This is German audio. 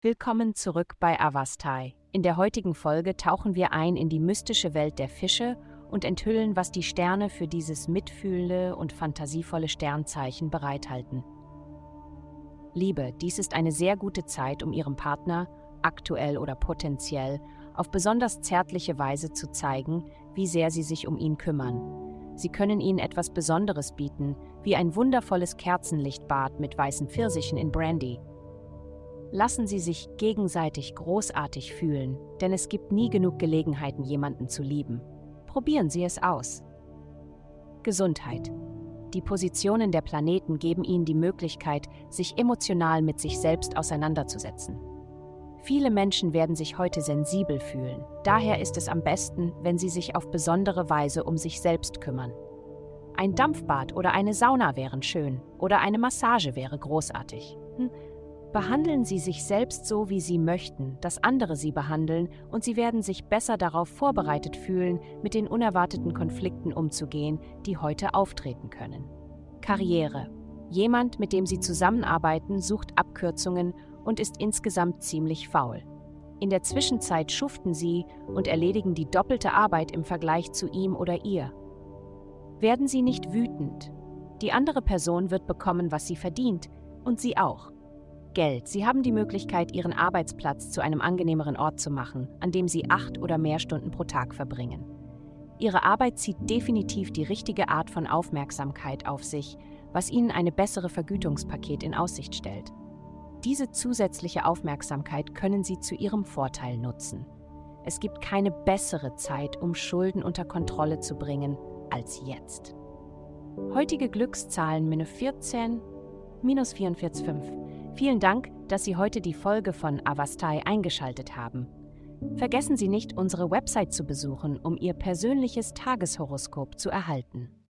Willkommen zurück bei Avastai. In der heutigen Folge tauchen wir ein in die mystische Welt der Fische und enthüllen, was die Sterne für dieses mitfühlende und fantasievolle Sternzeichen bereithalten. Liebe, dies ist eine sehr gute Zeit, um Ihrem Partner, aktuell oder potenziell, auf besonders zärtliche Weise zu zeigen, wie sehr Sie sich um ihn kümmern. Sie können ihnen etwas Besonderes bieten, wie ein wundervolles Kerzenlichtbad mit weißen Pfirsichen in Brandy Lassen Sie sich gegenseitig großartig fühlen, denn es gibt nie genug Gelegenheiten, jemanden zu lieben. Probieren Sie es aus. Gesundheit. Die Positionen der Planeten geben Ihnen die Möglichkeit, sich emotional mit sich selbst auseinanderzusetzen. Viele Menschen werden sich heute sensibel fühlen. Daher ist es am besten, wenn sie sich auf besondere Weise um sich selbst kümmern. Ein Dampfbad oder eine Sauna wären schön oder eine Massage wäre großartig. Hm, Behandeln Sie sich selbst so, wie Sie möchten, dass andere Sie behandeln, und Sie werden sich besser darauf vorbereitet fühlen, mit den unerwarteten Konflikten umzugehen, die heute auftreten können. Karriere. Jemand, mit dem Sie zusammenarbeiten, sucht Abkürzungen und ist insgesamt ziemlich faul. In der Zwischenzeit schuften Sie und erledigen die doppelte Arbeit im Vergleich zu ihm oder ihr. Werden Sie nicht wütend. Die andere Person wird bekommen, was sie verdient, und Sie auch. Geld. Sie haben die Möglichkeit, Ihren Arbeitsplatz zu einem angenehmeren Ort zu machen, an dem Sie acht oder mehr Stunden pro Tag verbringen. Ihre Arbeit zieht definitiv die richtige Art von Aufmerksamkeit auf sich, was Ihnen eine bessere Vergütungspaket in Aussicht stellt. Diese zusätzliche Aufmerksamkeit können Sie zu Ihrem Vorteil nutzen. Es gibt keine bessere Zeit, um Schulden unter Kontrolle zu bringen, als jetzt. Heutige Glückszahlen minus 14, minus 44,5. Vielen Dank, dass Sie heute die Folge von Avastai eingeschaltet haben. Vergessen Sie nicht, unsere Website zu besuchen, um Ihr persönliches Tageshoroskop zu erhalten.